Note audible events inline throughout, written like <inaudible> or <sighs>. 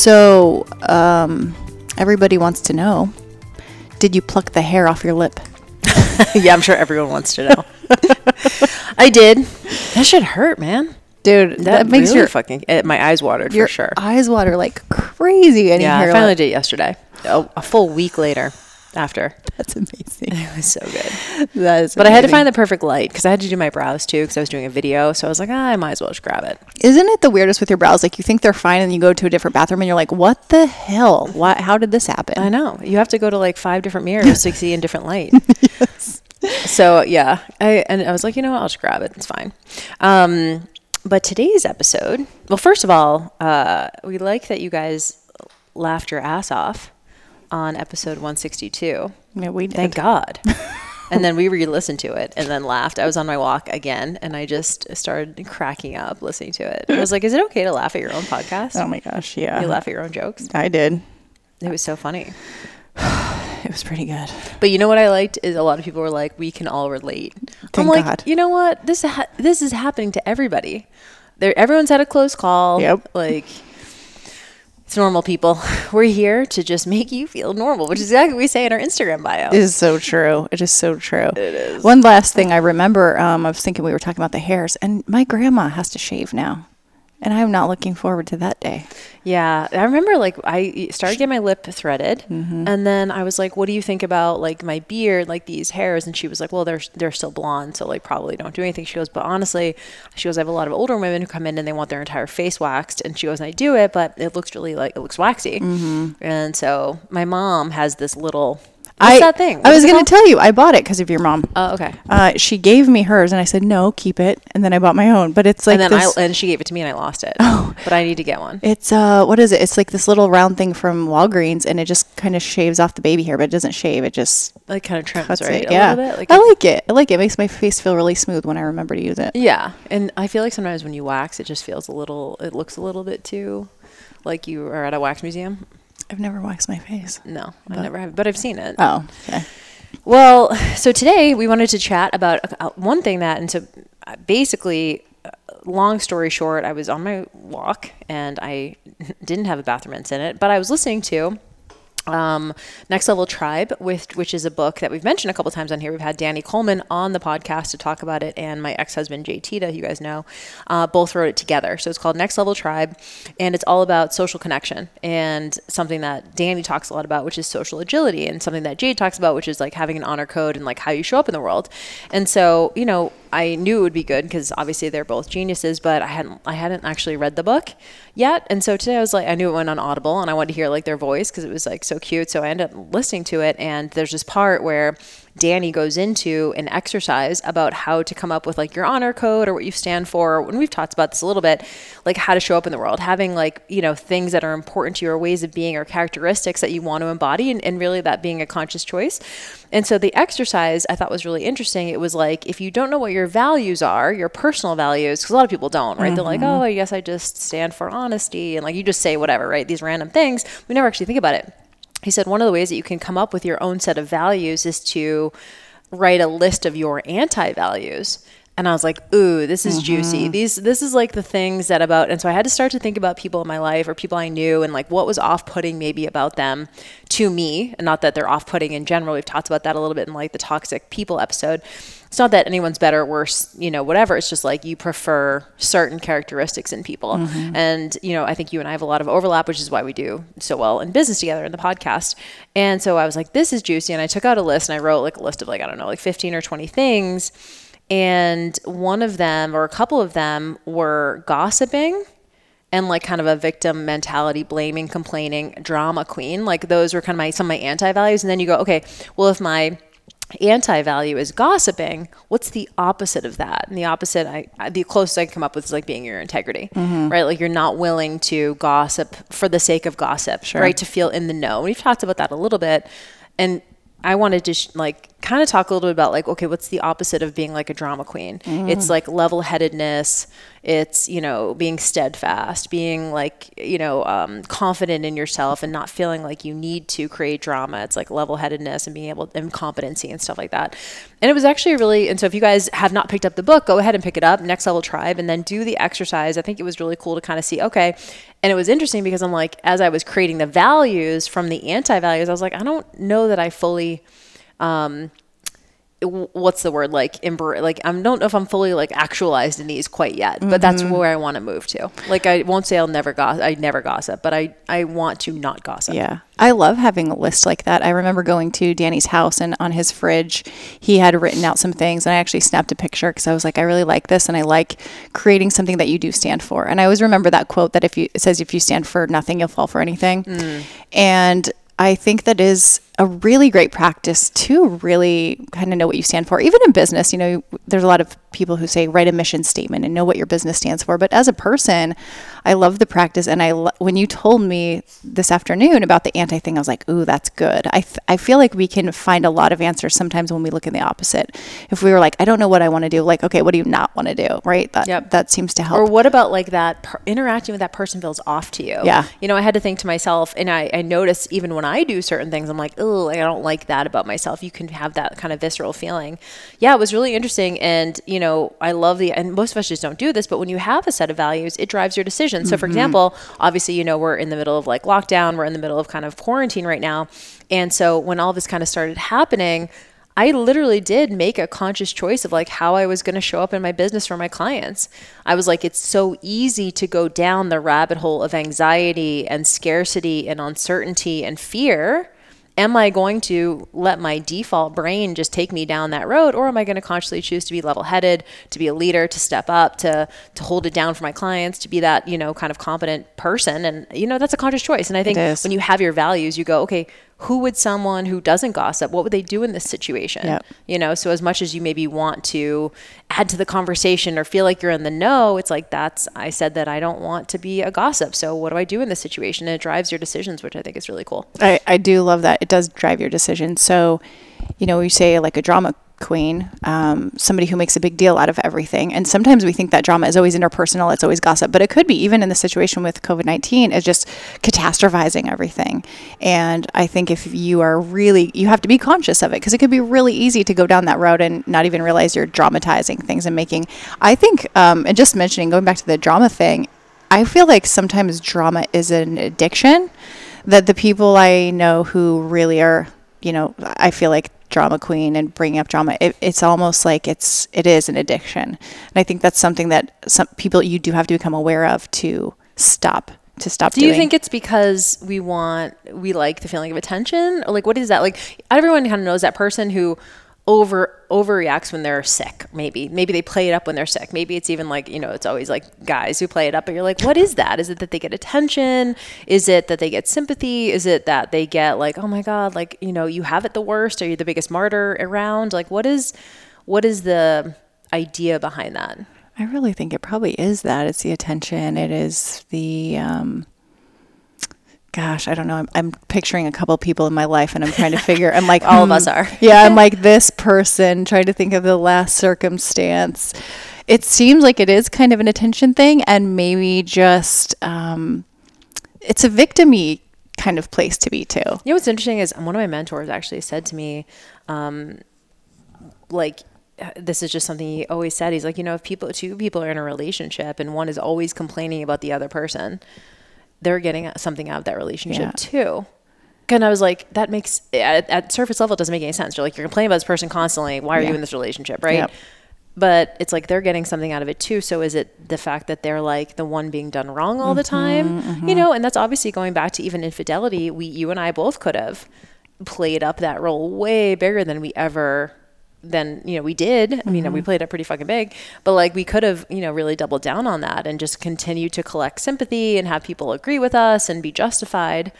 So, um, everybody wants to know Did you pluck the hair off your lip? <laughs> yeah, I'm sure everyone wants to know. <laughs> I did. That should hurt, man. Dude, that, That, makes really your, fucking it, my eyes watered for sure. eyes water like crazy. Getting yeah, I finally lip. did it yesterday. A, a full week later. After That's amazing. it was so good. <laughs> that is But I had to find the perfect light because I had to do my brows too because I was doing a video. So I was like, ah, I might as well just grab it. Isn't it the weirdest with your brows? Like you think they're fine, and you go to a different bathroom, and you're like, "What the hell? Why? How did this happen?" I know you have to go to like five different mirrors to <laughs> see in different light. yes. So yeah, I and I was like, you know what, I'll just grab it. It's fine. Um, but today's episode, well, first of all, uh, we like that you guys laughed your ass off on episode 162. Yeah, we did. Thank God. <laughs> and then we re-listened to it and then laughed. I was on my walk again and I just started cracking up listening to it. I was like, is it okay to laugh at your own podcast? Oh my gosh, yeah. You laugh at your own jokes? I did. It was so funny. <sighs> It was pretty good. But you know what I liked is a lot of people were like, "We can all relate." I'm Thank like, God. you know what? This ha- this is happening to everybody. There, everyone's had a close call. Yep. Like, it's normal, people. <laughs> We're here to just make you feel normal, which is exactly what we say in our Instagram bio. It is so true. It is so true. It is. One last thing I remember, um, I was thinking we were talking about the hairs, and my grandma has to shave now. And I'm not looking forward to that day. Yeah, I remember like I started getting my lip threaded, Mm-hmm. and then I was like, "What do you think about like my beard, like these hairs?" And she was like, "Well, they're they're still blonde, so like probably don't do anything." She goes, "But honestly," she goes, "I have a lot of older women who come in and they want their entire face waxed," and she goes, "And I do it, but it looks really like it looks waxy." Mm-hmm. And so my mom has this little what's I, that thing? I was going to tell you, I bought it because of your mom. Oh, okay. Uh, she gave me hers, and I said, no, keep it. And then I bought my own. But it's like and then this, I and she gave it to me and I lost it. Oh. but I need to get one. it's, uh, what is it? It's like this little round thing from Walgreens, and it just kind of shaves off the baby hair, but it doesn't shave. It just Like kind of trims, right? it. A Yeah. little bit. Like I like it. I like it. It makes my face feel really smooth when I remember to use it. Yeah, and I feel like sometimes when you wax, it just feels a little. It looks a little bit too, like you are at a wax museum. I've never waxed my face. No, I never have, but I've seen it. Oh, okay. Well, so today we wanted to chat about uh, one thing that, and so uh, basically, uh, long story short, I was on my walk and I <laughs> didn't have a bathroom in it, but I was listening to um, Next Level Tribe, with, which is a book that we've mentioned a couple times on here. We've had Danny Coleman on the podcast to talk about it, and my ex husband, Jade Teta, you guys know, uh, both wrote it together. So it's called Next Level Tribe, and it's all about social connection and something that Danny talks a lot about, which is social agility, and something that Jay talks about, which is like having an honor code and like how you show up in the world. And so, you know, I knew it would be good because obviously they're both geniuses, but I hadn't I hadn't actually read the book yet. And so today I was like I knew it went on Audible and I wanted to hear like their voice because it was like so cute. So I ended up listening to it and there's this part where Danny goes into an exercise about how to come up with like your honor code or what you stand for. And we've talked about this a little bit, like how to show up in the world, having like, you know, things that are important to you or ways of being or characteristics that you want to embody and, and really that being a conscious choice. And so the exercise I thought was really interesting. It was like if you don't know what your values are, your personal values, because a lot of people don't, right? They're like, mm-hmm. oh, I guess I just stand for honesty. And like you just say whatever, right? These random things. We never actually think about it. He said one of the ways that you can come up with your own set of values is to write a list of your anti values. And I was like, ooh, this is juicy. Mm-hmm. These this is like the things that about and so I had to start to think about people in my life or people I knew and like what was off putting maybe about them to me. And not that they're off putting in general. We've talked about that a little bit in like the toxic people episode. It's not that anyone's better or worse, you know, whatever. It's just like you prefer certain characteristics in people. Mm-hmm. And, you know, I think you and I have a lot of overlap, which is why we do so well in business together in the podcast. And so I was like, this is juicy. And I took out a list and I wrote like a list of like, I don't know, like 15 or 20 things. And one of them or a couple of them were gossiping and like kind of a victim mentality, blaming, complaining, drama queen. Like those were kind of my some of my anti values. And then you go, okay, well if my anti value is gossiping, what's the opposite of that? And the opposite, I, I the closest I can come up with is like being your integrity, mm-hmm. right? Like you're not willing to gossip for the sake of gossip, right? To feel in the know. We've talked about that a little bit, and I wanted to sh- like kind of talk a little bit about like okay, what's the opposite of being like a drama queen? It's like level-headedness. It's you know being steadfast, being like you know um, confident in yourself, and not feeling like you need to create drama. It's like level-headedness and being able and competency and stuff like that. And it was actually really and so if you guys have not picked up the book, go ahead and pick it up. Next Level Tribe, and then do the exercise. I think it was really cool to kind of see okay. And it was interesting because I'm like, as I was creating the values from the anti values, I was like, I don't know that I fully um, what's the word like embr- like I don't know if I'm fully like actualized in these quite yet, but that's mm-hmm. where I want to move to. Like I won't say I'll never gossip. I never gossip, but I I want to not gossip. Yeah. I love having a list like that. I remember going to Danny's house and on his fridge, he had written out some things and I actually snapped a picture because I was like, I really like this and I like creating something that you do stand for. And I always remember that quote that if you, it says, if you stand for nothing, you'll fall for anything. Mm. And I think that is a really great practice to really kind of know what you stand for. Even in business, you know, there's a lot of people who say write a mission statement and know what your business stands for. But as a person, I love the practice. And I, lo- when you told me this afternoon about the anti thing, I was like, ooh, that's good. I, I feel like we can find a lot of answers sometimes when we look in the opposite. If we were like, I don't know what I want to do, like, okay, what do you not want to do? Right. That, Yep. that seems to help. Or what about like that per- interacting with that person feels off to you? Yeah. You know, I had to think to myself, and I, I notice even when I do certain things, I'm like, oh, I don't like that about myself. You can have that kind of visceral feeling. Yeah, it was really interesting. And, you know, I love the, and most of us just don't do this, but when you have a set of values, it drives your decision. So, for mm-hmm. example, obviously, you know, we're in the middle of like lockdown, we're in the middle of kind of quarantine right now. And so when all this kind of started happening, I literally did make a conscious choice of like how I was going to show up in my business for my clients. I was like, it's so easy to go down the rabbit hole of anxiety and scarcity and uncertainty and fear. Am I going to let my default brain just take me down that road, or am I going to consciously choose to be level-headed, to be a leader, to step up, to to hold it down for my clients, to be that you know kind of competent person? And you know that's a conscious choice. And I think when you have your values, you go, okay, who would someone who doesn't gossip, what would they do in this situation? Yep. You know, so as much as you maybe want to add to the conversation or feel like you're in the know, it's like that's I said that I don't want to be a gossip. So what do I do in this situation? And it drives your decisions, which I think is really cool. I, I do love that. It does drive your decision. So, you know, you say like a drama queen, um, somebody who makes a big deal out of everything. And sometimes we think that drama is always interpersonal, it's always gossip, but it could be even in the situation with COVID 19, it's just catastrophizing everything. And I think if you are really, you have to be conscious of it because it could be really easy to go down that road and not even realize you're dramatizing things and making. I think, um, and just mentioning, going back to the drama thing, I feel like sometimes drama is an addiction that the people I know who really are, you know, I feel like drama queen and bringing up drama, it, it's almost like it's it is an addiction, and I think that's something that some people you do have to become aware of to stop to stop. Do you think it's because we want we like the feeling of attention? Or like what is that? Like everyone kind of knows that person who over overreacts when they're sick maybe. Maybe they play it up when they're sick. Maybe it's even like you know it's always like guys who play it up but you're like what is that? Is it that they get attention? Is it that they get sympathy? Is it that they get like oh my god like you know you have it the worst. Are you the biggest martyr around? Like what is what is the idea behind that? I really think it probably is that. It's the attention. It is the, um, gosh, I don't know. I'm, I'm picturing a couple people in my life and I'm trying to figure, I'm like, <laughs> All of hmm. us are. yeah, I'm <laughs> like this person trying to think of the last circumstance. It seems like it is kind of an attention thing and maybe just, um, it's a victim kind of place to be too. You know what's interesting is one of my mentors actually said to me, um, like, uh, this is just something he always said. He's like, you know, if people, two people are in a relationship and one is always complaining about the other person, they're getting something out of that relationship Yeah. too. And I was like, that makes at, at surface level, it doesn't make any sense. You're like, you're complaining about this person constantly. Why are Yeah. you in this relationship, right? Yep. But it's like they're getting something out of it too. So is it the fact that they're like the one being done wrong all the mm-hmm, time? You mm-hmm. know, and that's obviously going back to even infidelity. We, you and I both could have played up that role way bigger than we ever than you know we did. I mean, we mm-hmm. played it pretty fucking big, but like we could have you know really doubled down on that and just continue to collect sympathy and have people agree with us and be justified.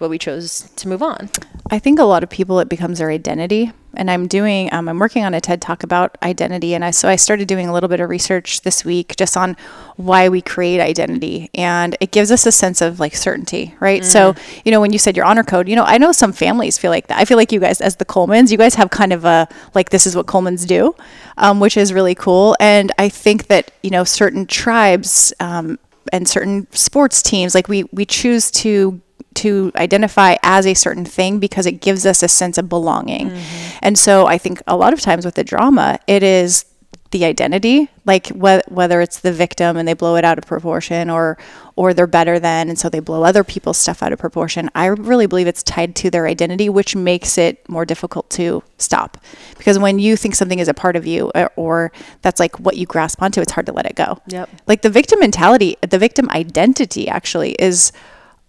But we chose to move on. I think a lot of people it becomes their identity. And I'm doing um, I'm working on a TED talk about identity and I so I started doing a little bit of research this week just on why we create identity and it gives us a sense of like certainty, right? So, you know, when you said your honor code, you know, I know some families feel like that. I feel like you guys as the Colemans, you guys have kind of a like this is what Colemans do, um, which is really cool. And I think that, you know, certain tribes um, and certain sports teams like we we choose to to identify as a certain thing because it gives us a sense of belonging. Mm-hmm. And so I think a lot of times with the drama, it is the identity, like wh- whether it's the victim and they blow it out of proportion or or they're better than and so they blow other people's stuff out of proportion. I really believe it's tied to their identity, which makes it more difficult to stop. Because when you think something is a part of you or, or that's like what you grasp onto, it's hard to let it go. Yep. Like the victim mentality, the victim identity actually is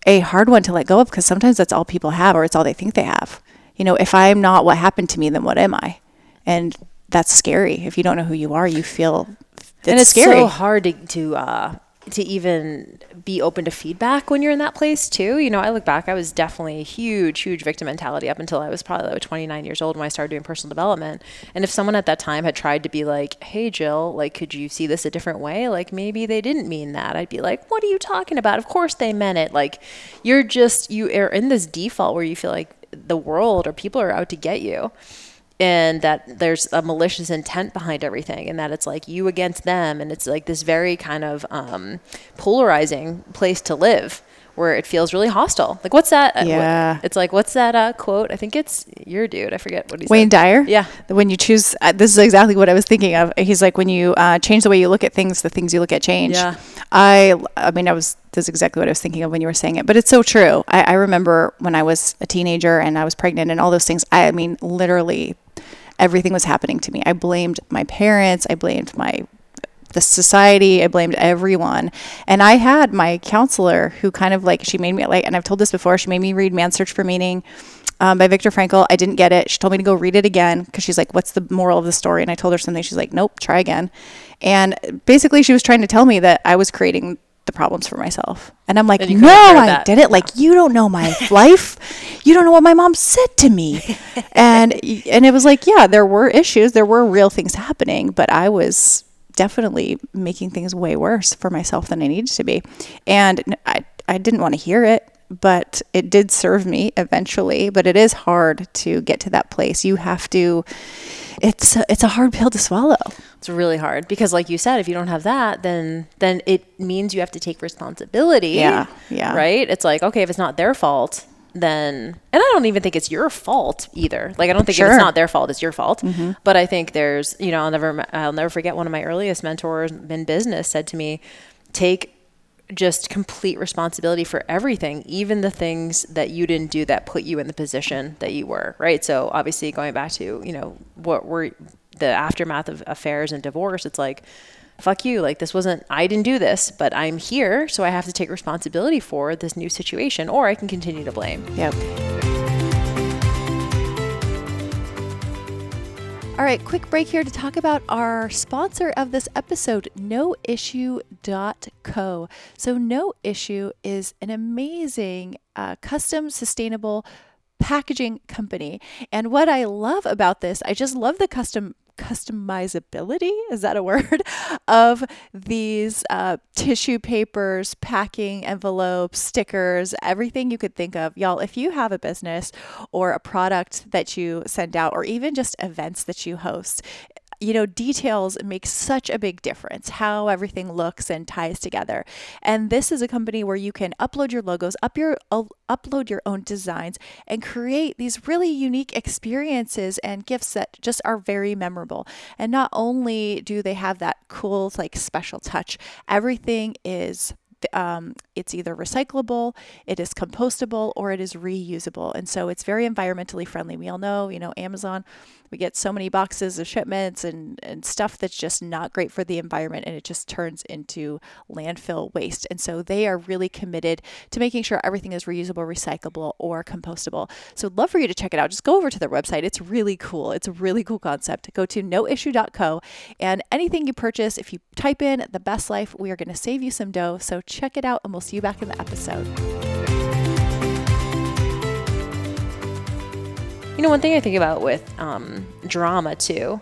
a hard one to let go of because sometimes that's all people have or it's all they think they have. You know, if I'm not what happened to me, then what am I? And that's scary. If you don't know who you are, you feel it's, and it's scary. so hard to to uh, to even be open to feedback when you're in that place too. You know, I look back, I was definitely a huge, huge victim mentality up until I was probably like 29 years old when I started doing personal development. And if someone at that time had tried to be like, "Hey, Jill, like, could you see this a different way?" Like, maybe they didn't mean that. I'd be like, "What are you talking about? Of course they meant it." Like, you're just you are in this default where you feel like the world or people are out to get you and that there's a malicious intent behind everything and that it's like you against them and it's like this very kind of um, polarizing place to live where it feels really hostile like what's that uh, Yeah. it's like what's that uh, quote i think it's your dude i forget what he Wayne said Dyer. Yeah. When you choose, uh, this is exactly what I was thinking of. He's like, when you uh, change the way you look at things, the things you look at change. Yeah. I, I mean, I was, this is exactly what I was thinking of when you were saying it, but it's so true. I, I remember when I was a teenager and I was pregnant and all those things. I, I mean, literally everything was happening to me. I blamed my parents. I blamed my the society. I blamed everyone. And I had my counselor who kind of like, she made me like, and I've told this before, she made me read Man's Search for Meaning um, by Viktor Frankl. I didn't get it. She told me to go read it again because she's like, what's the moral of the story? And I told her something. She's like, nope, try again. And basically, she was trying to tell me that I was creating the problems for myself. And I'm like, And no, I did it. Like, you don't know my <laughs> life. You don't know what my mom said to me. <laughs> and and it was like, yeah, there were issues. There were real things happening, but I was definitely making things way worse for myself than I needed to be. And I I didn't want to hear it, but it did serve me eventually. But it is hard to get to that place. You have to, it's, a- it's a hard pill to swallow. it's really hard because like you said if you don't have that then then it means you have to take responsibility Yeah, yeah. right it's like okay if it's not their fault then and i don't even think it's your fault either like i don't think if Sure. it's not their fault it's your fault mm-hmm. but i think there's you know i'll never i'll never forget one of my earliest mentors in business said to me take just complete responsibility for everything, even the things that you didn't do that put you in the position that you were, right? So obviously going back to, you know, what were the aftermath of affairs and divorce, it's like, fuck you, like this wasn't I didn't do this, but I'm here, so I have to take responsibility for this new situation or I can continue to blame. Yep. All right, quick break here to talk about our sponsor of this episode, noissue.co. So, No Issue is an amazing uh, custom sustainable packaging company. And what I love about this, I just love the custom customizability is that a <laughs> word of these uh, tissue papers packing envelopes stickers everything you could think of. Y'all if you have a business or a product that you send out or even just events that you host you know, details make such a big difference how everything looks and ties together. And this is a company where you can upload your logos, up your uh, upload your own designs and create these really unique experiences and gifts that just are very memorable. And not only do they have that cool like special touch, everything is um, it's either recyclable, it is compostable, or it is reusable. And so it's very environmentally friendly. We all know, you know, Amazon, we get so many boxes of shipments and, and stuff that's just not great for the environment and it just turns into landfill waste. And so they are really committed to making sure everything is reusable, recyclable, or compostable. So I'd love for you to check it out. Just go over to their website. It's really cool. It's a really cool concept. Go to noissue.co and anything you purchase, if you type in the best life, we are going to save you some dough. So check it out and we'll see you back in the episode. You know, one thing I think about with um, drama too,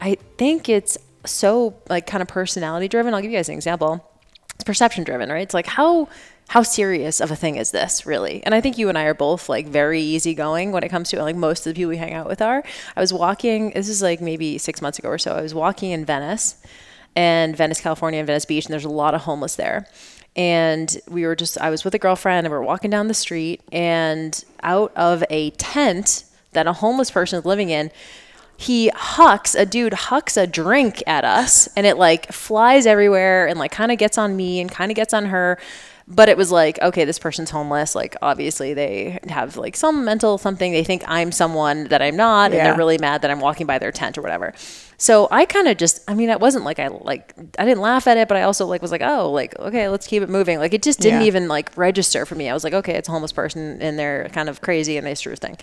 I think it's so like kind of personality driven. I'll give you guys an example. It's perception driven, right? It's like how how serious of a thing is this really? And I think you and I are both like very easygoing when it comes to like most of the people we hang out with are. I was walking. This is like maybe six months ago or so. I was walking in Venice, and Venice, California, and Venice Beach, and there's a lot of homeless there and we were just i was with a girlfriend and we are walking down the street and out of a tent that a homeless person is living in he hucks a dude hucks a drink at us and it like flies everywhere and like kind of gets on me and kind of gets on her. But it was like okay this person's homeless. Like obviously they have like some mental something. They think i'm someone that i'm not yeah. and they're really mad that i'm walking by their tent or whatever. So i kind of just i mean it wasn't like i like i didn't laugh at it but i also like was like oh like okay let's keep it moving. Like it just didn't yeah. even like register for me. I was like okay it's a homeless person and they're kind of crazy and they through thing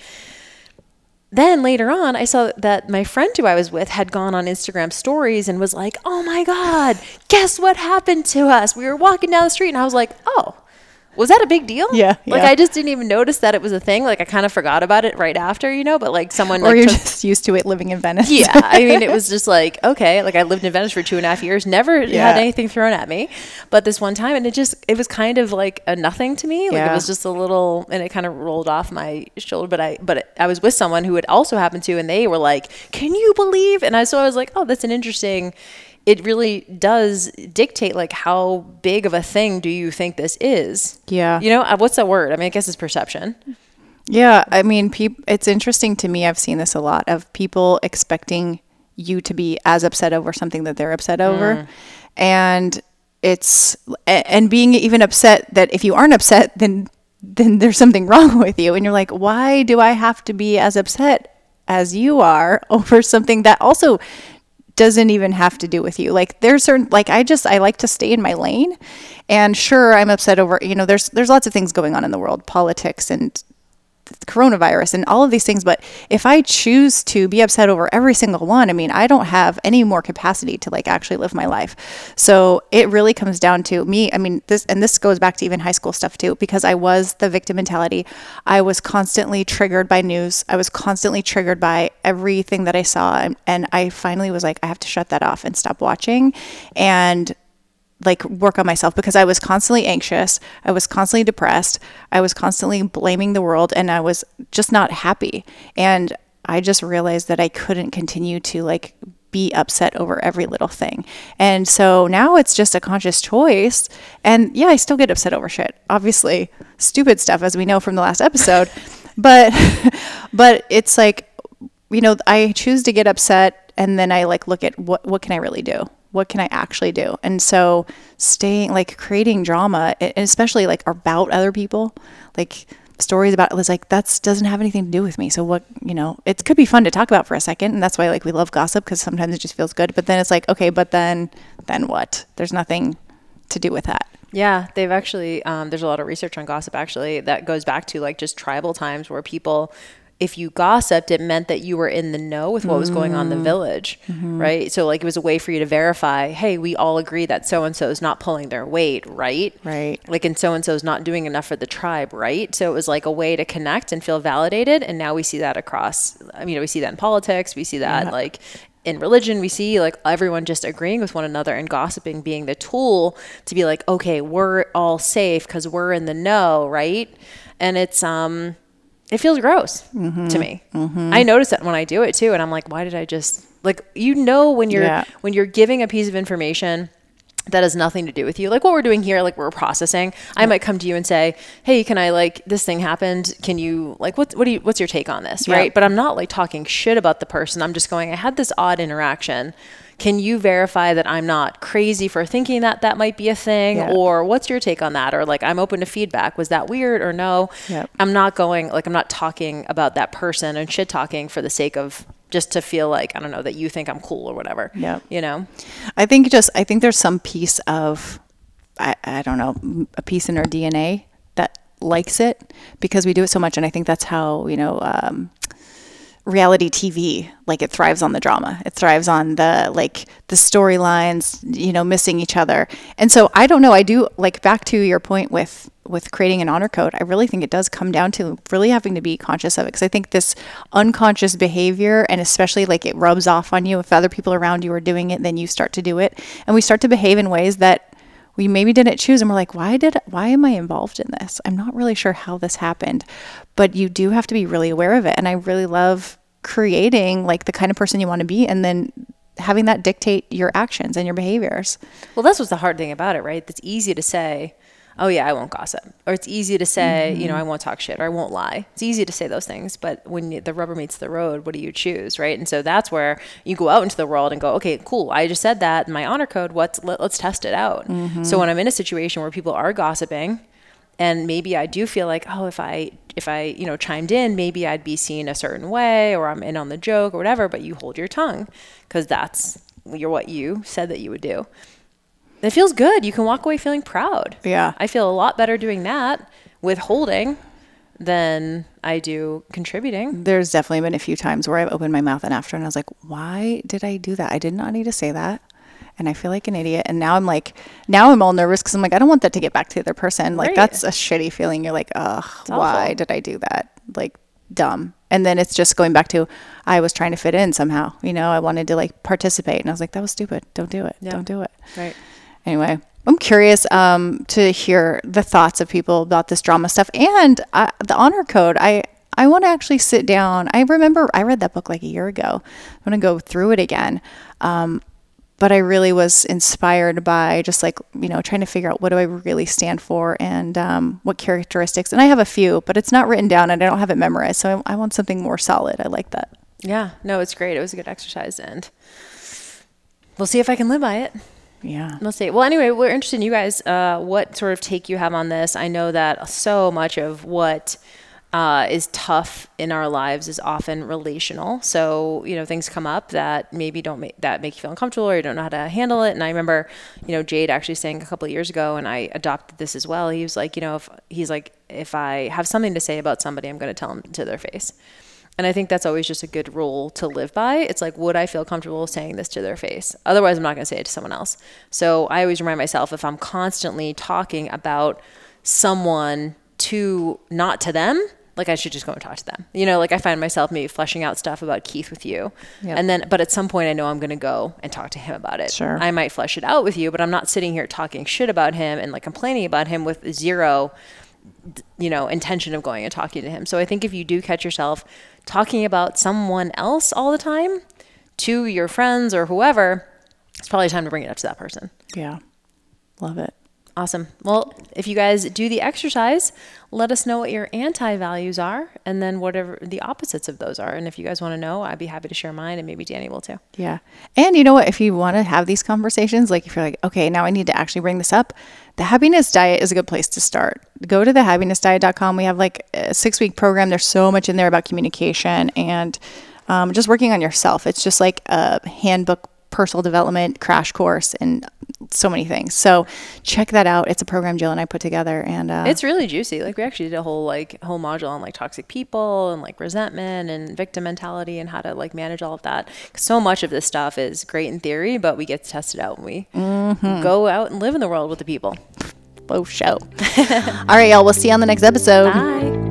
then later on, I saw that my friend who I was with had gone on Instagram stories and was like, oh my God, guess what happened to us? We were walking down the street and I was like, oh, was that a big deal? Yeah. Like yeah. I just didn't even notice that it was a thing. Like I kind of forgot about it right after, you know, but like someone Or like you're took, just used to it living in Venice. Yeah. <laughs> I mean it was just like, okay, like I lived in Venice for two and a half years, never yeah. had anything thrown at me. But this one time and it just it was kind of like a nothing to me. Like yeah. it was just a little and it kind of rolled off my shoulder. But I but I was with someone who had also happened to and they were like, Can you believe? And I so I was like, Oh, that's an interesting it really does dictate like how big of a thing do you think this is? Yeah. You know uh, what's that word? I mean i guess it's perception. Yeah i mean peop- it's interesting to me i've seen this a lot of people expecting you to be as upset over something that they're upset over. Mm. and it's and being even upset that if you aren't upset then then there's something wrong <laughs> with you. And you're like why do i have to be as upset as you are <laughs> over something that also doesn't even have to do with you. Like there's certain like I just I like to stay in my lane. And sure, I'm upset over, you know, there's there's lots of things going on in the world, politics and coronavirus and all of these things. But if I choose to be upset over every single one, I mean, I don't have any more capacity to like actually live my life. So it really comes down to me. I mean, this, and this goes back to even high school stuff too, because I was the victim mentality. I was constantly triggered by news. I was constantly triggered by everything that I saw. And, and I finally was like, I have to shut that off and stop watching. And like work on myself because I was constantly anxious. I was constantly depressed. I was constantly blaming the world and I was just not happy. And I just realized that I couldn't continue to like be upset over every little thing. And so now it's just a conscious choice. And yeah, I still get upset over shit. Obviously, stupid stuff as we know from the last episode. <laughs> but <laughs> but it's like you know, I choose to get upset and then I like look at what what can I really do? What can I actually do? And so staying like creating drama, and especially like about other people, like stories about it was like that's doesn't have anything to do with me. So what you know, it could be fun to talk about for a second, and that's why like we love gossip because sometimes it just feels good. But then it's like okay, but then then what? There's nothing to do with that. Yeah, they've actually, um, there's a lot of research on gossip actually that goes back to like just tribal times where people if you gossiped, it meant that you were in the know with what was going on in the mm. village, mm-hmm. right? So like it was a way for you to verify, hey, we all agree that so and so is not pulling their weight, right? Right. Like and so and so is not doing enough for the tribe, right? So it was like a way to connect and feel validated, and now we see that across. I mean, we see that in politics, we see that yeah. like in religion we see like everyone just agreeing with one another and gossiping being the tool to be like okay we're all safe because we're in the know right and it's um it feels gross mm-hmm. to me. Mm-hmm. I notice that when I do it too, and I'm like, why did I just like you know when you're yeah. when you're giving a piece of information that has nothing to do with you like what we're doing here like we're processing i might come to you and say hey can i like this thing happened can you like what what do you what's your take on this right but i'm not like talking shit about the person i'm just going i had this odd interaction can you verify that I'm not crazy for thinking that that might be a thing? Yeah. Or what's your take on that? Or like, I'm open to feedback. Was that weird or no? Yep. I'm not going, like, I'm not talking about that person and shit talking for the sake of just to feel like, I don't know, that you think I'm cool or whatever. Yeah. You know? I think just, I think there's some piece of, I, I don't know, a piece in our DNA that likes it because we do it so much. And I think that's how, you know, um, reality TV. Like it thrives on the drama. It thrives on the like the storylines, you know, missing each other. And so I don't know, I do like back to your point with with creating an honor code. I really think it does come down to really having to be conscious of it because I think this unconscious behavior and especially like it rubs off on you if other people around you are doing it, then you start to do it. And we start to behave in ways that we maybe didn't choose and we're like why did why am i involved in this i'm not really sure how this happened but you do have to be really aware of it and i really love creating like the kind of person you want to be and then having that dictate your actions and your behaviors Well, that's what's the hard thing about it, right? It's easy to say, oh, yeah, I won't gossip. Or it's easy to say, you know, mm-hmm. I won't talk shit or I won't lie. It's easy to say those things. But when you, the rubber meets the road, what do you choose, right? And so that's where you go out into the world and go, okay, cool. I just said that in my honor code. What's, let, let's test it out. Mm-hmm. So when I'm in a situation where people are gossiping, and maybe I do feel like, oh, if I if I you know chimed in, maybe I'd be seen a certain way, or I'm in on the joke or whatever. But you hold your tongue because that's you're what you said that you would do. It feels good. You can walk away feeling proud. Yeah. I feel a lot better doing that withholding than I do contributing. there's definitely been a few times where i've opened my mouth and after and i was like why did i do that i did not need to say that and i feel like an idiot and now i'm like now i'm all nervous because i'm like i don't want that to get back to the other person like Right. that's a shitty feeling you're like ugh why awful. did i do that like dumb and then it's just going back to i was trying to fit in somehow you know i wanted to like participate and i was like that was stupid don't do it Yeah. don't do it Right. Anyway i'm curious um, to hear the thoughts of people about this drama stuff and uh, the honor code. I i want to actually sit down. I remember i read that book like a year ago. I'm going to go through it again. Um, but i really was inspired by just like you know trying to figure out what do i really stand for and um, what characteristics. And i have a few but it's not written down and i don't have it memorized. So i, I want something more solid. I like that. Yeah. No, it's great. It was a good exercise, and we'll see if I can live by it. Yeah We'll see. Well, anyway, we're interested in you guys. Uh, what sort of take you have on this? I know that so much of what uh, is tough in our lives is often relational. So you know, things come up that maybe don't make that make you feel uncomfortable or you don't know how to handle it. And I remember, you know, Jade actually saying a couple of years ago, and I adopted this as well. He was like, you know, if he's like, if I have something to say about somebody, I'm going to tell them to their face. And I think that's always just a good rule to live by. It's like, would I feel comfortable saying this to their face? Otherwise, I'm not going to say it to someone else. So I always remind myself if I'm constantly talking about someone to not to them, like I should just go and talk to them. You know, like I find myself maybe fleshing out stuff about Keith with you. Yep. And then, but at some point, I know I'm going to go and talk to him about it. Sure. I might flesh it out with you, but I'm not sitting here talking shit about him and like complaining about him with zero you know, intention of going and talking to him. So I think if you do catch yourself talking about someone else all the time to your friends or whoever, it's probably time to bring it up to that person. yeah love it Awesome. Well, if you guys do the exercise, let us know what your anti values are and then whatever the opposites of those are. And if you guys want to know, I'd be happy to share mine and maybe Danny will too. Yeah. And you know what? If you want to have these conversations, like if you're like, okay, now I need to actually bring this up, the happiness diet is a good place to start. Go to thehappinessdiet.com. We have like a six week program. There's so much in there about communication and um, just working on yourself. It's just like a handbook, personal development crash course, and so many things. So check that out. It's a program Jill and I put together. And uh, It's really juicy. Like we actually did a whole like whole module on like toxic people and like resentment and victim mentality and how to like manage all of that. so much of this stuff is great in theory, but we get to test it out when we go out and live in the world with the people. Faux show. <laughs> All right, y'all. We'll see you on the next episode. Bye.